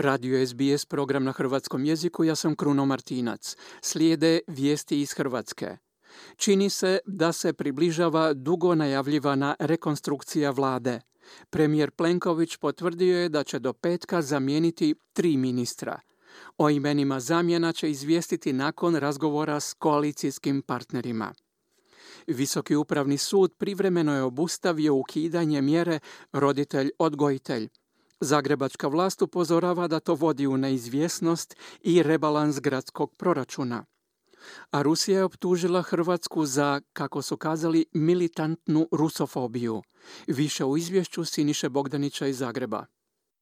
Radio SBS program na hrvatskom jeziku, ja sam Kruno Martinac. Slijede vijesti iz Hrvatske. Čini se da se približava dugo najavljivana rekonstrukcija vlade. Premijer Plenković potvrdio je da će do petka zamijeniti tri ministra. O imenima zamjena će izvijestiti nakon razgovora s koalicijskim partnerima. Visoki upravni sud privremeno je obustavio ukidanje mjere roditelj-odgojitelj Zagrebačka vlast upozorava da to vodi u neizvjesnost i rebalans gradskog proračuna. A Rusija je optužila Hrvatsku za, kako su kazali, militantnu rusofobiju. Više u izvješću Siniše Bogdanića iz Zagreba.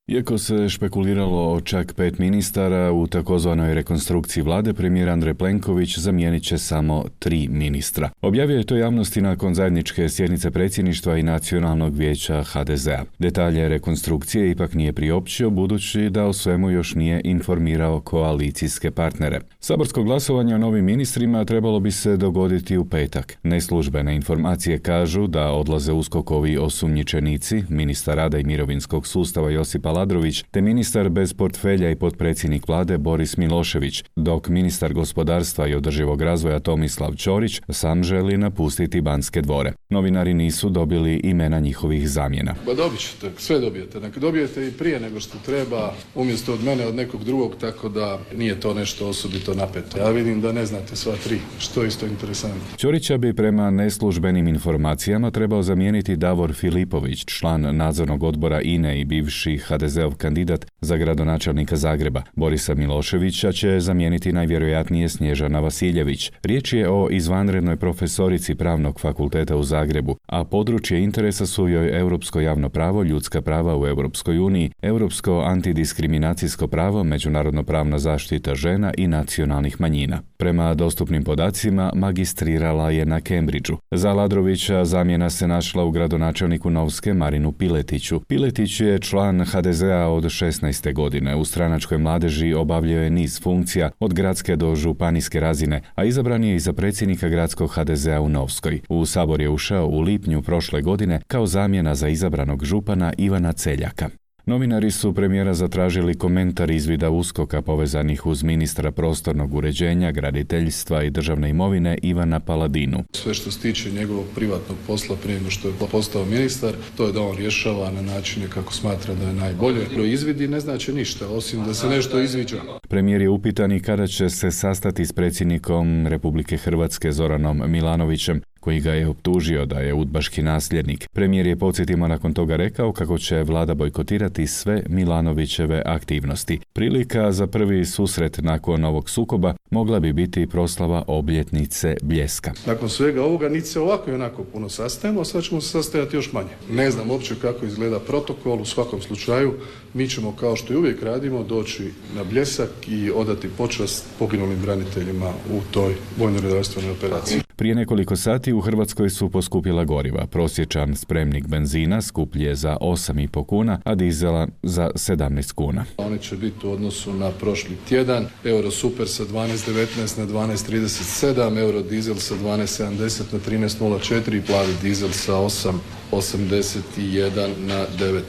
Iako se špekuliralo o čak pet ministara, u takozvanoj rekonstrukciji vlade premijer Andrej Plenković zamijenit će samo tri ministra. Objavio je to javnosti nakon zajedničke sjednice predsjedništva i nacionalnog vijeća HDZ-a. Detalje rekonstrukcije ipak nije priopćio, budući da o svemu još nije informirao koalicijske partnere. Saborsko glasovanje o novim ministrima trebalo bi se dogoditi u petak. Neslužbene informacije kažu da odlaze uskokovi osumnjičenici, ministar rada i mirovinskog sustava Josipa Aladrović te ministar bez portfelja i potpredsjednik vlade Boris Milošević, dok ministar gospodarstva i održivog razvoja Tomislav Ćorić sam želi napustiti Banske dvore. Novinari nisu dobili imena njihovih zamjena. Ba dobit ćete, sve dobijete. Dakle, dobijete i prije nego što treba, umjesto od mene, od nekog drugog, tako da nije to nešto osobito napeto. Ja vidim da ne znate sva tri, što je isto interesantno. Ćorića bi prema neslužbenim informacijama trebao zamijeniti Davor Filipović, član nadzornog odbora INE i bivši HDZ HDZ-ov kandidat za gradonačelnika Zagreba. Borisa Miloševića će zamijeniti najvjerojatnije Snježana Vasiljević. Riječ je o izvanrednoj profesorici Pravnog fakulteta u Zagrebu, a područje interesa su joj europsko javno pravo, ljudska prava u Europskoj uniji, europsko antidiskriminacijsko pravo, međunarodno pravna zaštita žena i nacionalnih manjina. Prema dostupnim podacima, magistrirala je na Cambridgeu. Za Ladrovića zamjena se našla u gradonačelniku Novske Marinu Piletiću. Piletić je član HDZ-a od 16. godine. U stranačkoj mladeži obavljao je niz funkcija od gradske do županijske razine, a izabran je i za predsjednika gradskog HDZ-a u Novskoj. U sabor je ušao u lipnju prošle godine kao zamjena za izabranog župana Ivana Celjaka. Novinari su premijera zatražili komentar izvida uskoka povezanih uz ministra prostornog uređenja, graditeljstva i državne imovine Ivana Paladinu. Sve što se tiče njegovog privatnog posla prije nego što je postao ministar, to je da on rješava na načine kako smatra da je najbolje. Pro izvidi ne znači ništa, osim da se nešto izviđa. Premijer je upitan i kada će se sastati s predsjednikom Republike Hrvatske Zoranom Milanovićem koji ga je optužio da je udbaški nasljednik. Premijer je podsjetimo nakon toga rekao kako će vlada bojkotirati sve Milanovićeve aktivnosti. Prilika za prvi susret nakon ovog sukoba mogla bi biti proslava obljetnice Bljeska. Nakon svega ovoga niti se ovako i onako puno sastajemo, a sad ćemo se sastajati još manje. Ne znam uopće kako izgleda protokol, u svakom slučaju mi ćemo kao što i uvijek radimo doći na Bljesak i odati počast poginulim braniteljima u toj vojno-redarstvenoj operaciji. Prije nekoliko sati u Hrvatskoj su poskupila goriva. Prosječan spremnik benzina skuplje za 8,5 kuna, a dizela za 17 kuna. Oni će biti u odnosu na prošli tjedan. Euro super sa 12,19 na 12,37, euro dizel sa 12,70 na 13,04 i plavi dizel sa 8,81 na 9,15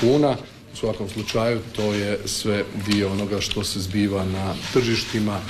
kuna. U svakom slučaju to je sve dio onoga što se zbiva na tržištima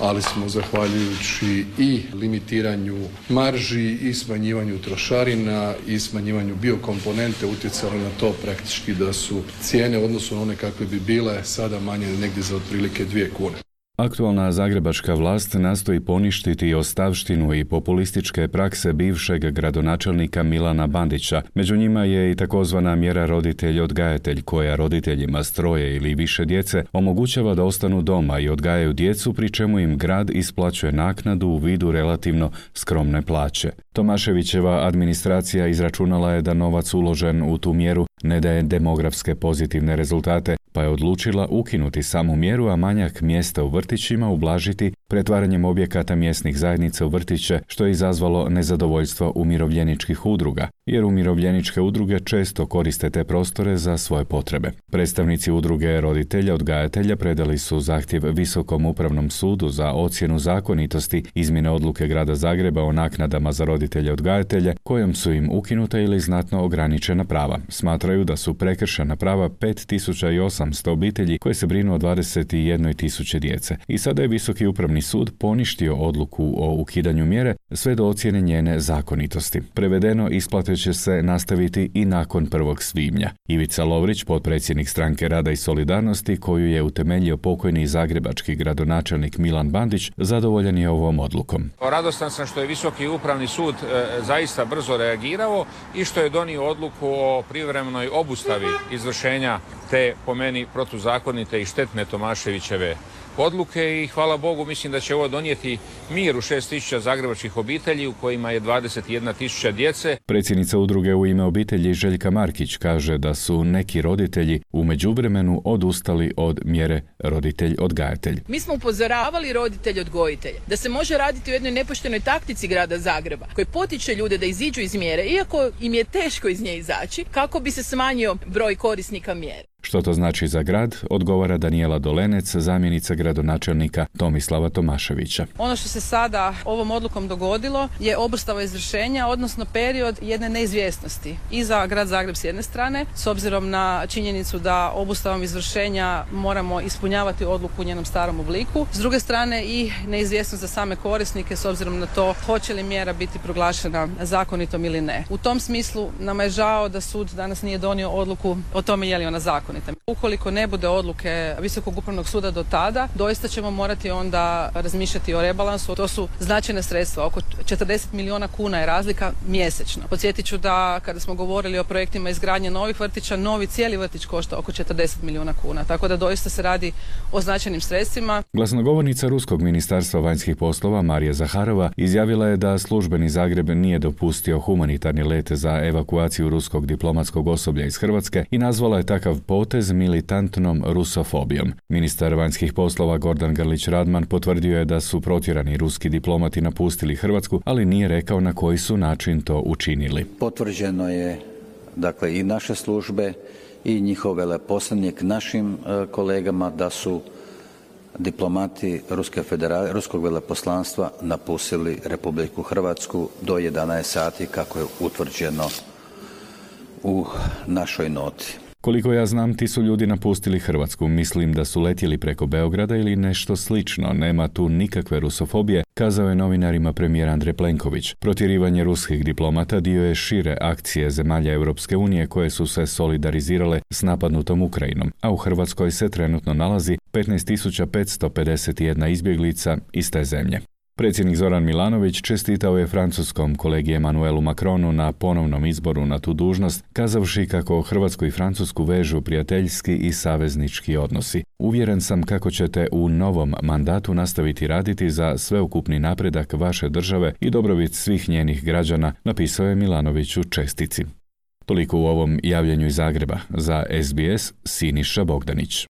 ali smo zahvaljujući i limitiranju marži i smanjivanju trošarina i smanjivanju biokomponente utjecali na to praktički da su cijene na one kakve bi bile sada manje negdje za otprilike dvije kune. Aktualna zagrebačka vlast nastoji poništiti ostavštinu i populističke prakse bivšeg gradonačelnika Milana Bandića. Među njima je i takozvana mjera roditelj-odgajatelj koja roditeljima stroje ili više djece omogućava da ostanu doma i odgajaju djecu pri čemu im grad isplaćuje naknadu u vidu relativno skromne plaće. Tomaševićeva administracija izračunala je da novac uložen u tu mjeru ne daje demografske pozitivne rezultate, pa je odlučila ukinuti samu mjeru, a manjak mjesta u vrtićima ublažiti pretvaranjem objekata mjesnih zajednica u vrtiće, što je izazvalo nezadovoljstvo umirovljeničkih udruga, jer umirovljeničke udruge često koriste te prostore za svoje potrebe. Predstavnici udruge roditelja odgajatelja predali su zahtjev Visokom upravnom sudu za ocjenu zakonitosti izmjene odluke grada Zagreba o naknadama za roditelje odgajatelje, kojom su im ukinuta ili znatno ograničena prava. Smatraju da su prekršena prava 5800 obitelji koje se brinu o 21.000 djece. I sada je Visoki upravni sud poništio odluku o ukidanju mjere sve do ocjene njene zakonitosti. Prevedeno, isplate će se nastaviti i nakon 1. svibnja. Ivica Lovrić, potpredsjednik stranke Rada i Solidarnosti, koju je utemeljio pokojni zagrebački gradonačelnik Milan Bandić, zadovoljan je ovom odlukom. Radostan sam što je Visoki upravni sud e, zaista brzo reagirao i što je donio odluku o privremenoj obustavi izvršenja te po meni protuzakonite i štetne Tomaševićeve odluke i hvala Bogu mislim da će ovo donijeti mir u 6000 zagrebačkih obitelji u kojima je 21.000 djece. Predsjednica udruge u ime obitelji Željka Markić kaže da su neki roditelji u međuvremenu odustali od mjere roditelj odgajatelj. Mi smo upozoravali roditelj odgojitelj da se može raditi u jednoj nepoštenoj taktici grada Zagreba koji potiče ljude da iziđu iz mjere iako im je teško iz nje izaći kako bi se smanjio broj korisnika mjere. Što to znači za grad, odgovara Daniela Dolenec, zamjenica gradonačelnika Tomislava Tomaševića. Ono što se sada ovom odlukom dogodilo je obustava izvršenja, odnosno period jedne neizvjesnosti i za grad Zagreb s jedne strane, s obzirom na činjenicu da obustavom izvršenja moramo ispunjavati odluku u njenom starom obliku. S druge strane i neizvjesnost za same korisnike s obzirom na to hoće li mjera biti proglašena zakonitom ili ne. U tom smislu nama je žao da sud danas nije donio odluku o tome je li ona zakonita. Ukoliko ne bude odluke Visokog upravnog suda do tada, doista ćemo morati onda razmišljati o rebalansu. To su značajne sredstva, oko 40 milijuna kuna je razlika mjesečno. Podsjetit ću da kada smo govorili o projektima izgradnje novih vrtića, novi cijeli vrtić košta oko 40 milijuna kuna, tako da doista se radi o značajnim sredstvima. Glasnogovornica Ruskog ministarstva vanjskih poslova Marija Zaharova izjavila je da službeni Zagreb nije dopustio humanitarni let za evakuaciju ruskog diplomatskog osoblja iz Hrvatske i nazvala je takav potez militantnom rusofobijom. Ministar vanjskih poslova Gordan Grlić Radman potvrdio je da su protjerani ruski diplomati napustili Hrvatsku, ali nije rekao na koji su način to učinili. Potvrđeno je dakle i naše službe i njihov veleposlanik našim e, kolegama da su diplomati Ruske federacije, Ruskog veleposlanstva napustili Republiku Hrvatsku do 11 sati kako je utvrđeno u našoj noti. Koliko ja znam, ti su ljudi napustili Hrvatsku. Mislim da su letjeli preko Beograda ili nešto slično. Nema tu nikakve rusofobije, kazao je novinarima premijer Andrej Plenković. Protjerivanje ruskih diplomata dio je šire akcije zemalja Europske unije koje su se solidarizirale s napadnutom Ukrajinom, a u Hrvatskoj se trenutno nalazi 15.551 izbjeglica iz te zemlje. Predsjednik Zoran Milanović čestitao je francuskom kolegi Emanuelu Macronu na ponovnom izboru na tu dužnost, kazavši kako Hrvatsku i Francusku vežu prijateljski i saveznički odnosi. Uvjeren sam kako ćete u novom mandatu nastaviti raditi za sveukupni napredak vaše države i dobrobit svih njenih građana, napisao je Milanović u čestici. Toliko u ovom javljanju iz Zagreba. Za SBS Siniša Bogdanić.